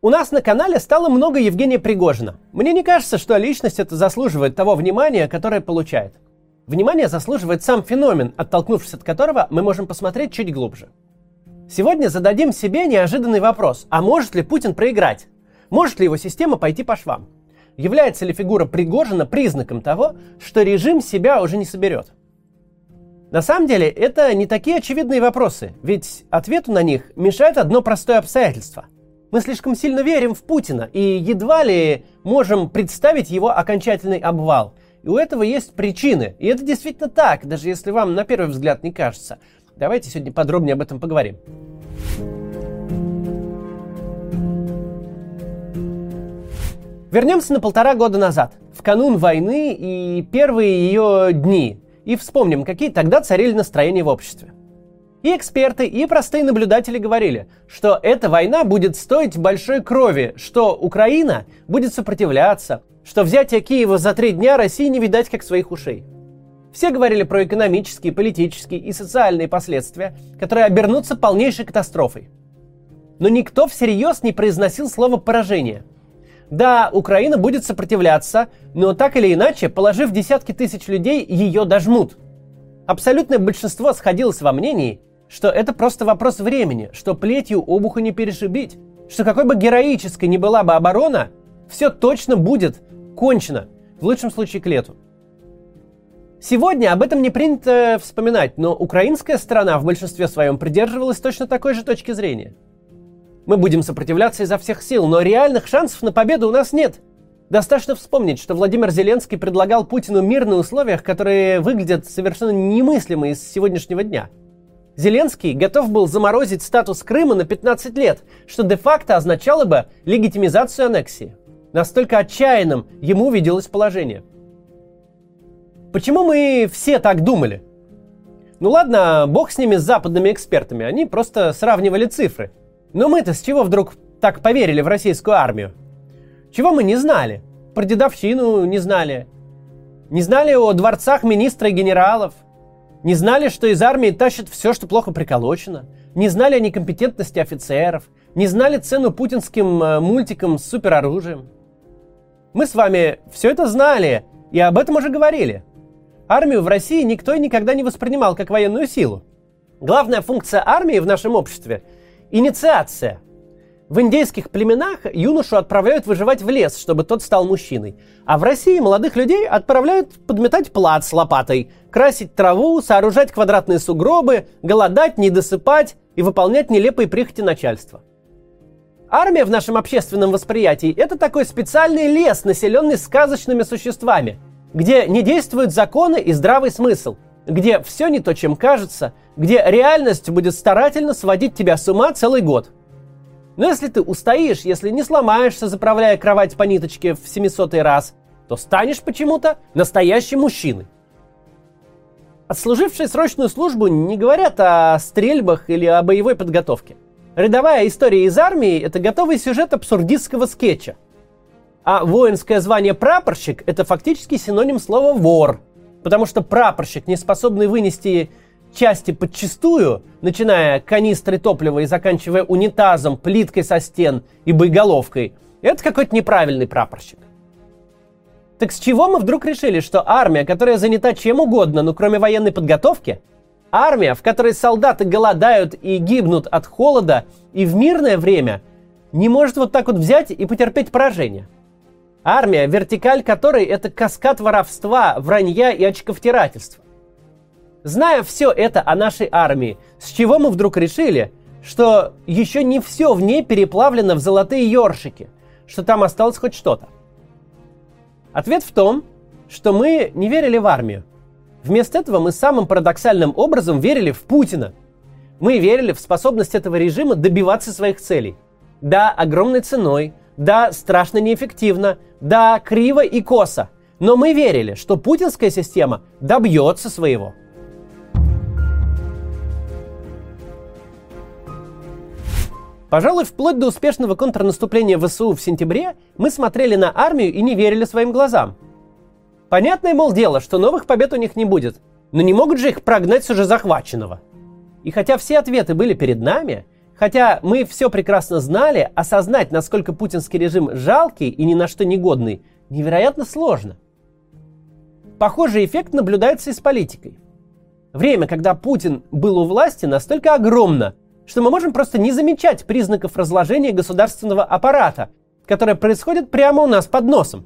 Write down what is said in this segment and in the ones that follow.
У нас на канале стало много Евгения Пригожина. Мне не кажется, что личность это заслуживает того внимания, которое получает. Внимание заслуживает сам феномен, оттолкнувшись от которого мы можем посмотреть чуть глубже. Сегодня зададим себе неожиданный вопрос. А может ли Путин проиграть? Может ли его система пойти по швам? Является ли фигура Пригожина признаком того, что режим себя уже не соберет? На самом деле, это не такие очевидные вопросы, ведь ответу на них мешает одно простое обстоятельство – мы слишком сильно верим в Путина и едва ли можем представить его окончательный обвал. И у этого есть причины. И это действительно так, даже если вам на первый взгляд не кажется. Давайте сегодня подробнее об этом поговорим. Вернемся на полтора года назад, в канун войны и первые ее дни, и вспомним, какие тогда царили настроения в обществе. И эксперты, и простые наблюдатели говорили, что эта война будет стоить большой крови, что Украина будет сопротивляться, что взятие Киева за три дня России не видать как своих ушей. Все говорили про экономические, политические и социальные последствия, которые обернутся полнейшей катастрофой. Но никто всерьез не произносил слово «поражение». Да, Украина будет сопротивляться, но так или иначе, положив десятки тысяч людей, ее дожмут. Абсолютное большинство сходилось во мнении, что это просто вопрос времени, что плетью обуха не перешибить, что какой бы героической ни была бы оборона, все точно будет кончено, в лучшем случае к лету. Сегодня об этом не принято вспоминать, но украинская сторона в большинстве своем придерживалась точно такой же точки зрения. Мы будем сопротивляться изо всех сил, но реальных шансов на победу у нас нет. Достаточно вспомнить, что Владимир Зеленский предлагал Путину мир на условиях, которые выглядят совершенно немыслимо из сегодняшнего дня – Зеленский готов был заморозить статус Крыма на 15 лет, что де-факто означало бы легитимизацию аннексии. Настолько отчаянным ему виделось положение. Почему мы все так думали? Ну ладно, бог с ними, с западными экспертами, они просто сравнивали цифры. Но мы-то с чего вдруг так поверили в российскую армию? Чего мы не знали? Про дедовщину не знали. Не знали о дворцах министра и генералов – не знали, что из армии тащат все, что плохо приколочено. Не знали о некомпетентности офицеров. Не знали цену путинским э, мультикам с супероружием. Мы с вами все это знали и об этом уже говорили. Армию в России никто и никогда не воспринимал как военную силу. Главная функция армии в нашем обществе – инициация – в индейских племенах юношу отправляют выживать в лес, чтобы тот стал мужчиной. А в России молодых людей отправляют подметать плац с лопатой, красить траву, сооружать квадратные сугробы, голодать, не досыпать и выполнять нелепые прихоти начальства. Армия в нашем общественном восприятии – это такой специальный лес, населенный сказочными существами, где не действуют законы и здравый смысл, где все не то, чем кажется, где реальность будет старательно сводить тебя с ума целый год – но если ты устоишь, если не сломаешься, заправляя кровать по ниточке в 700 раз, то станешь почему-то настоящим мужчиной. Отслужившие срочную службу не говорят о стрельбах или о боевой подготовке. Рядовая история из армии – это готовый сюжет абсурдистского скетча. А воинское звание прапорщик – это фактически синоним слова «вор», потому что прапорщик, не способный вынести части подчистую, начиная канистры топлива и заканчивая унитазом, плиткой со стен и боеголовкой, это какой-то неправильный прапорщик. Так с чего мы вдруг решили, что армия, которая занята чем угодно, но кроме военной подготовки, армия, в которой солдаты голодают и гибнут от холода и в мирное время, не может вот так вот взять и потерпеть поражение? Армия, вертикаль которой это каскад воровства, вранья и очковтирательства. Зная все это о нашей армии, с чего мы вдруг решили, что еще не все в ней переплавлено в золотые ёршики, что там осталось хоть что-то? Ответ в том, что мы не верили в армию. Вместо этого мы самым парадоксальным образом верили в Путина. Мы верили в способность этого режима добиваться своих целей. Да, огромной ценой, да, страшно неэффективно, да, криво и косо. Но мы верили, что путинская система добьется своего. Пожалуй, вплоть до успешного контрнаступления ВСУ в сентябре мы смотрели на армию и не верили своим глазам. Понятное, мол, дело, что новых побед у них не будет, но не могут же их прогнать с уже захваченного. И хотя все ответы были перед нами, Хотя мы все прекрасно знали, осознать, насколько путинский режим жалкий и ни на что негодный, невероятно сложно. Похожий эффект наблюдается и с политикой. Время, когда Путин был у власти, настолько огромно, что мы можем просто не замечать признаков разложения государственного аппарата, которое происходит прямо у нас под носом.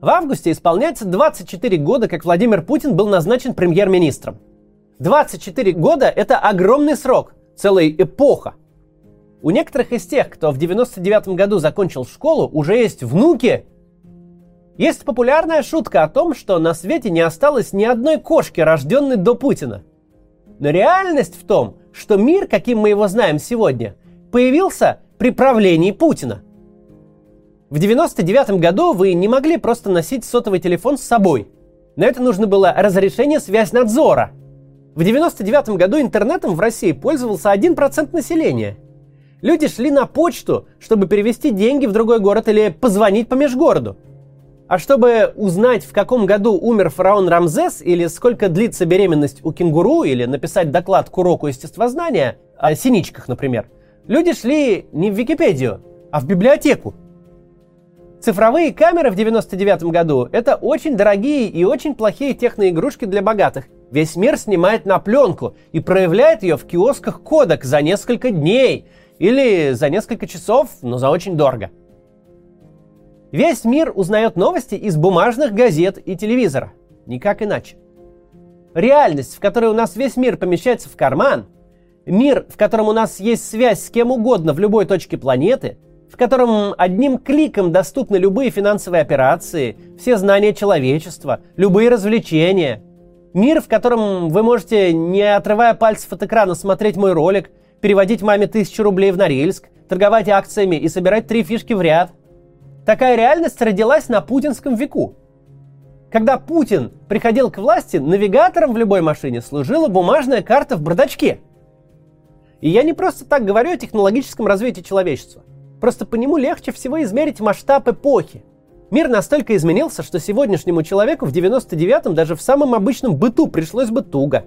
В августе исполняется 24 года, как Владимир Путин был назначен премьер-министром. 24 года – это огромный срок, целая эпоха. У некоторых из тех, кто в 99 году закончил школу, уже есть внуки. Есть популярная шутка о том, что на свете не осталось ни одной кошки, рожденной до Путина. Но реальность в том, что мир, каким мы его знаем сегодня, появился при правлении Путина. В 99 году вы не могли просто носить сотовый телефон с собой. На это нужно было разрешение связь-надзора. В 99 году интернетом в России пользовался 1% населения. Люди шли на почту, чтобы перевести деньги в другой город или позвонить по межгороду. А чтобы узнать, в каком году умер фараон Рамзес, или сколько длится беременность у кенгуру, или написать доклад к уроку естествознания, о синичках, например, люди шли не в Википедию, а в библиотеку. Цифровые камеры в 99 году – это очень дорогие и очень плохие техноигрушки для богатых. Весь мир снимает на пленку и проявляет ее в киосках кодек за несколько дней или за несколько часов, но за очень дорого – Весь мир узнает новости из бумажных газет и телевизора. Никак иначе. Реальность, в которой у нас весь мир помещается в карман, мир, в котором у нас есть связь с кем угодно в любой точке планеты, в котором одним кликом доступны любые финансовые операции, все знания человечества, любые развлечения. Мир, в котором вы можете, не отрывая пальцев от экрана, смотреть мой ролик, переводить маме тысячу рублей в Норильск, торговать акциями и собирать три фишки в ряд – Такая реальность родилась на путинском веку. Когда Путин приходил к власти, навигатором в любой машине служила бумажная карта в бардачке. И я не просто так говорю о технологическом развитии человечества. Просто по нему легче всего измерить масштаб эпохи. Мир настолько изменился, что сегодняшнему человеку в 99-м даже в самом обычном быту пришлось бы туго.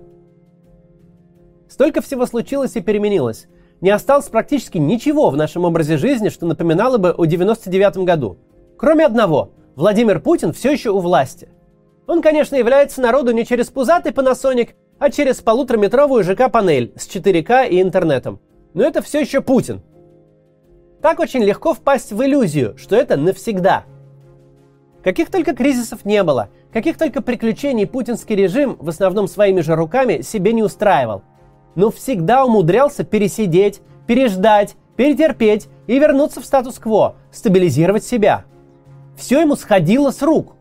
Столько всего случилось и переменилось, не осталось практически ничего в нашем образе жизни, что напоминало бы о 99 году. Кроме одного, Владимир Путин все еще у власти. Он, конечно, является народу не через пузатый Panasonic, а через полутораметровую ЖК-панель с 4К и интернетом. Но это все еще Путин. Так очень легко впасть в иллюзию, что это навсегда. Каких только кризисов не было, каких только приключений путинский режим, в основном своими же руками, себе не устраивал – но всегда умудрялся пересидеть, переждать, перетерпеть и вернуться в статус-кво, стабилизировать себя. Все ему сходило с рук.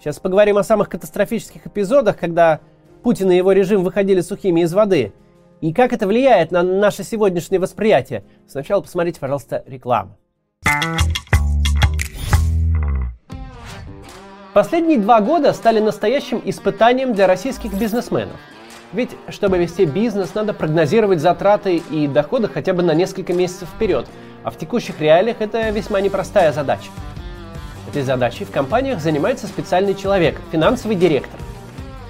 Сейчас поговорим о самых катастрофических эпизодах, когда Путин и его режим выходили сухими из воды. И как это влияет на наше сегодняшнее восприятие. Сначала посмотрите, пожалуйста, рекламу. Последние два года стали настоящим испытанием для российских бизнесменов – ведь, чтобы вести бизнес, надо прогнозировать затраты и доходы хотя бы на несколько месяцев вперед, а в текущих реалиях это весьма непростая задача. Этой задачей в компаниях занимается специальный человек, финансовый директор.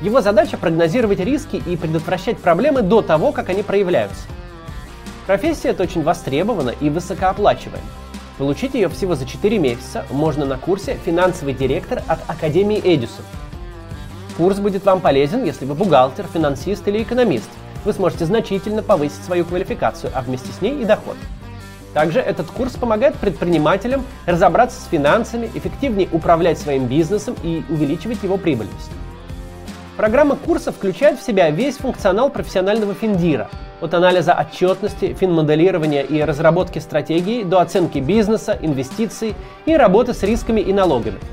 Его задача прогнозировать риски и предотвращать проблемы до того, как они проявляются. Профессия эта очень востребована и высокооплачиваема. Получить ее всего за 4 месяца можно на курсе «Финансовый директор» от Академии Эдисон – Курс будет вам полезен, если вы бухгалтер, финансист или экономист. Вы сможете значительно повысить свою квалификацию, а вместе с ней и доход. Также этот курс помогает предпринимателям разобраться с финансами, эффективнее управлять своим бизнесом и увеличивать его прибыльность. Программа курса включает в себя весь функционал профессионального финдира, от анализа отчетности, финмоделирования и разработки стратегий до оценки бизнеса, инвестиций и работы с рисками и налогами –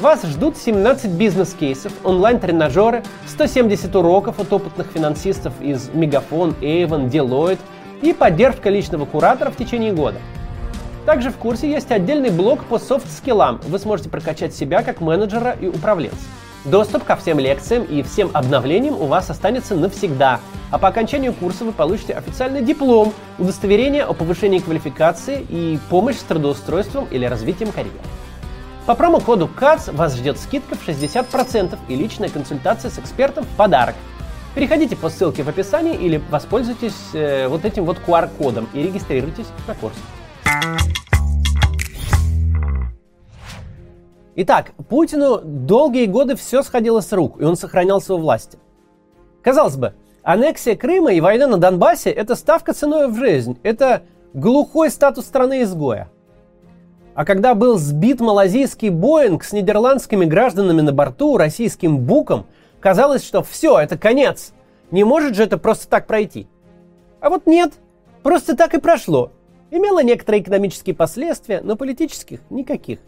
вас ждут 17 бизнес-кейсов, онлайн-тренажеры, 170 уроков от опытных финансистов из Мегафон, Avon, Deloitte и поддержка личного куратора в течение года. Также в курсе есть отдельный блок по софт-скиллам. Вы сможете прокачать себя как менеджера и управленца. Доступ ко всем лекциям и всем обновлениям у вас останется навсегда, а по окончанию курса вы получите официальный диплом, удостоверение о повышении квалификации и помощь с трудоустройством или развитием карьеры. По промокоду CATS вас ждет скидка в 60% и личная консультация с экспертом в подарок. Переходите по ссылке в описании или воспользуйтесь э, вот этим вот QR-кодом и регистрируйтесь на курс. Итак, Путину долгие годы все сходило с рук, и он сохранялся у власти. Казалось бы, аннексия Крыма и война на Донбассе – это ставка ценой в жизнь, это глухой статус страны-изгоя. А когда был сбит малазийский Боинг с нидерландскими гражданами на борту, российским буком, казалось, что все, это конец. Не может же это просто так пройти. А вот нет, просто так и прошло. Имело некоторые экономические последствия, но политических никаких.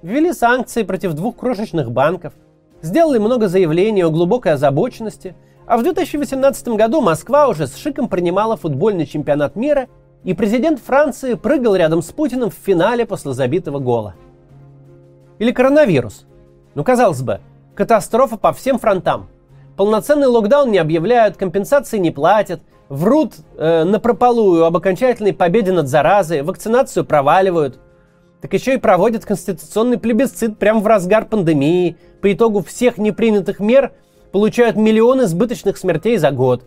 Ввели санкции против двух крошечных банков, сделали много заявлений о глубокой озабоченности, а в 2018 году Москва уже с шиком принимала футбольный чемпионат мира, и президент Франции прыгал рядом с Путиным в финале после забитого гола. Или коронавирус. Ну, казалось бы, катастрофа по всем фронтам. Полноценный локдаун не объявляют, компенсации не платят, врут э, на прополую об окончательной победе над заразой, вакцинацию проваливают. Так еще и проводят конституционный плебисцит прямо в разгар пандемии. По итогу всех непринятых мер получают миллионы избыточных смертей за год.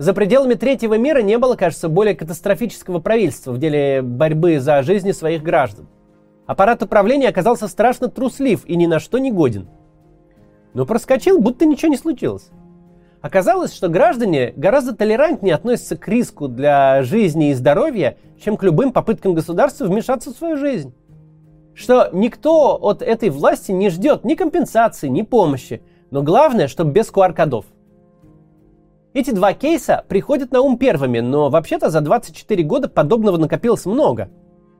За пределами третьего мира не было, кажется, более катастрофического правительства в деле борьбы за жизни своих граждан. Аппарат управления оказался страшно труслив и ни на что не годен. Но проскочил, будто ничего не случилось. Оказалось, что граждане гораздо толерантнее относятся к риску для жизни и здоровья, чем к любым попыткам государства вмешаться в свою жизнь. Что никто от этой власти не ждет ни компенсации, ни помощи, но главное, чтобы без QR-кодов. Эти два кейса приходят на ум первыми, но вообще-то за 24 года подобного накопилось много.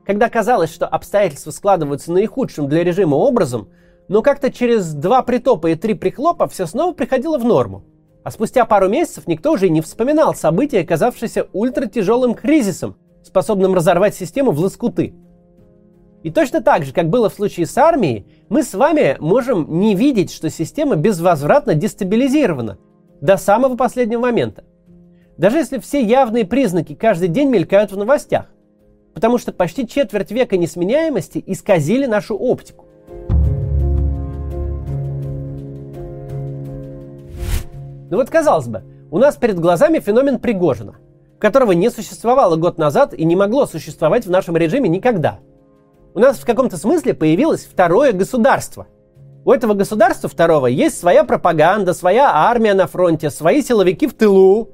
Когда казалось, что обстоятельства складываются наихудшим для режима образом, но как-то через два притопа и три прихлопа все снова приходило в норму. А спустя пару месяцев никто уже и не вспоминал события, оказавшиеся ультратяжелым кризисом, способным разорвать систему в лоскуты. И точно так же, как было в случае с армией, мы с вами можем не видеть, что система безвозвратно дестабилизирована до самого последнего момента. Даже если все явные признаки каждый день мелькают в новостях. Потому что почти четверть века несменяемости исказили нашу оптику. Ну вот казалось бы, у нас перед глазами феномен Пригожина, которого не существовало год назад и не могло существовать в нашем режиме никогда. У нас в каком-то смысле появилось второе государство. У этого государства второго есть своя пропаганда, своя армия на фронте, свои силовики в тылу.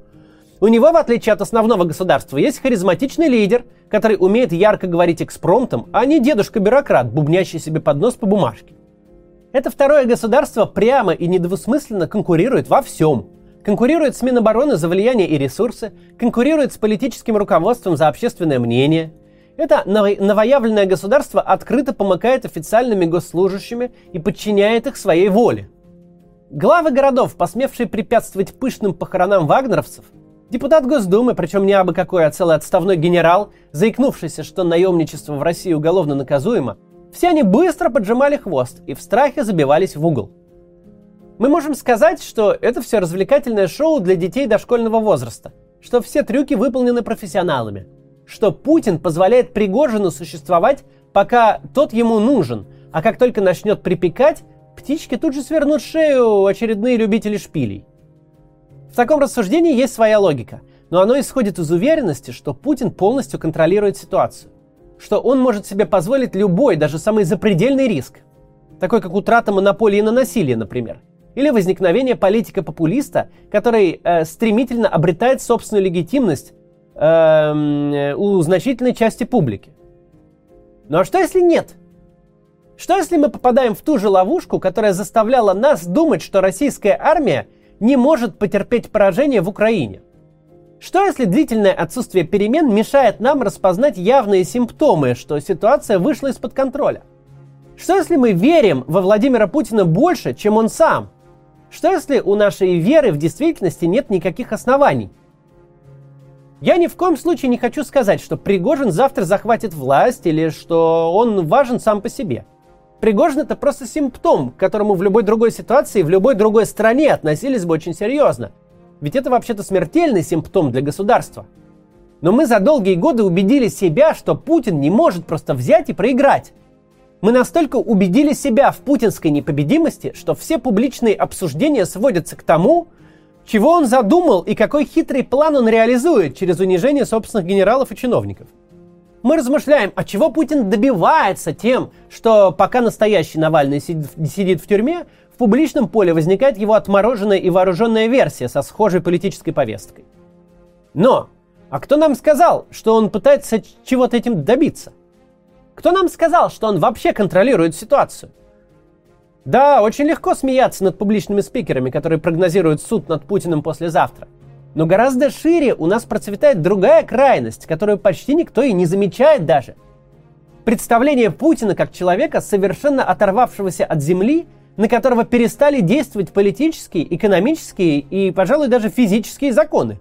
У него, в отличие от основного государства, есть харизматичный лидер, который умеет ярко говорить экспромтом, а не дедушка-бюрократ, бубнящий себе под нос по бумажке. Это второе государство прямо и недвусмысленно конкурирует во всем. Конкурирует с Минобороны за влияние и ресурсы, конкурирует с политическим руководством за общественное мнение. Это новоявленное государство открыто помыкает официальными госслужащими и подчиняет их своей воле. Главы городов, посмевшие препятствовать пышным похоронам вагнеровцев, депутат Госдумы, причем не абы какой, а целый отставной генерал, заикнувшийся, что наемничество в России уголовно наказуемо, все они быстро поджимали хвост и в страхе забивались в угол. Мы можем сказать, что это все развлекательное шоу для детей дошкольного возраста, что все трюки выполнены профессионалами, что Путин позволяет Пригожину существовать, пока тот ему нужен, а как только начнет припекать, птички тут же свернут шею очередные любители шпилей. В таком рассуждении есть своя логика, но оно исходит из уверенности, что Путин полностью контролирует ситуацию что он может себе позволить любой, даже самый запредельный риск, такой как утрата монополии на насилие, например, или возникновение политика-популиста, который э, стремительно обретает собственную легитимность э, у значительной части публики. Ну а что если нет? Что если мы попадаем в ту же ловушку, которая заставляла нас думать, что российская армия не может потерпеть поражение в Украине? Что если длительное отсутствие перемен мешает нам распознать явные симптомы, что ситуация вышла из-под контроля? Что если мы верим во Владимира Путина больше, чем он сам? Что если у нашей веры в действительности нет никаких оснований? Я ни в коем случае не хочу сказать, что Пригожин завтра захватит власть или что он важен сам по себе. Пригожин это просто симптом, к которому в любой другой ситуации, в любой другой стране относились бы очень серьезно – ведь это вообще-то смертельный симптом для государства. Но мы за долгие годы убедили себя, что Путин не может просто взять и проиграть. Мы настолько убедили себя в путинской непобедимости, что все публичные обсуждения сводятся к тому, Чего он задумал и какой хитрый план он реализует через унижение собственных генералов и чиновников? Мы размышляем, а чего Путин добивается тем, что пока настоящий Навальный сидит, в тюрьме, в публичном поле возникает его отмороженная и вооруженная версия со схожей политической повесткой. Но, а кто нам сказал, что он пытается чего-то этим добиться? Кто нам сказал, что он вообще контролирует ситуацию? Да, очень легко смеяться над публичными спикерами, которые прогнозируют суд над Путиным послезавтра. Но гораздо шире у нас процветает другая крайность, которую почти никто и не замечает даже. Представление Путина как человека, совершенно оторвавшегося от земли, на которого перестали действовать политические, экономические и, пожалуй, даже физические законы.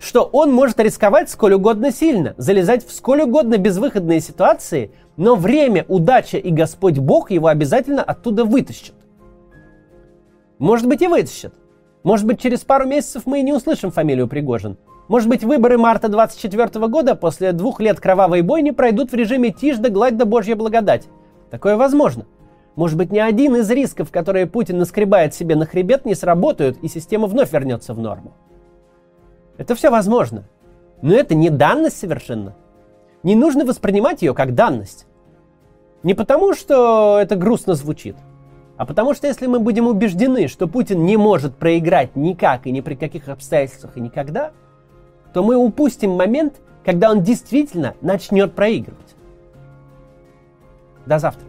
Что он может рисковать сколь угодно сильно, залезать в сколь угодно безвыходные ситуации, но время, удача и Господь Бог его обязательно оттуда вытащат. Может быть и вытащат. Может быть через пару месяцев мы и не услышим фамилию Пригожин. Может быть выборы марта 24 года после двух лет кровавой бойни пройдут в режиме тишь да гладь да божья благодать. Такое возможно. Может быть, ни один из рисков, которые Путин наскребает себе на хребет, не сработают, и система вновь вернется в норму. Это все возможно. Но это не данность совершенно. Не нужно воспринимать ее как данность. Не потому, что это грустно звучит, а потому что если мы будем убеждены, что Путин не может проиграть никак и ни при каких обстоятельствах и никогда, то мы упустим момент, когда он действительно начнет проигрывать. До завтра.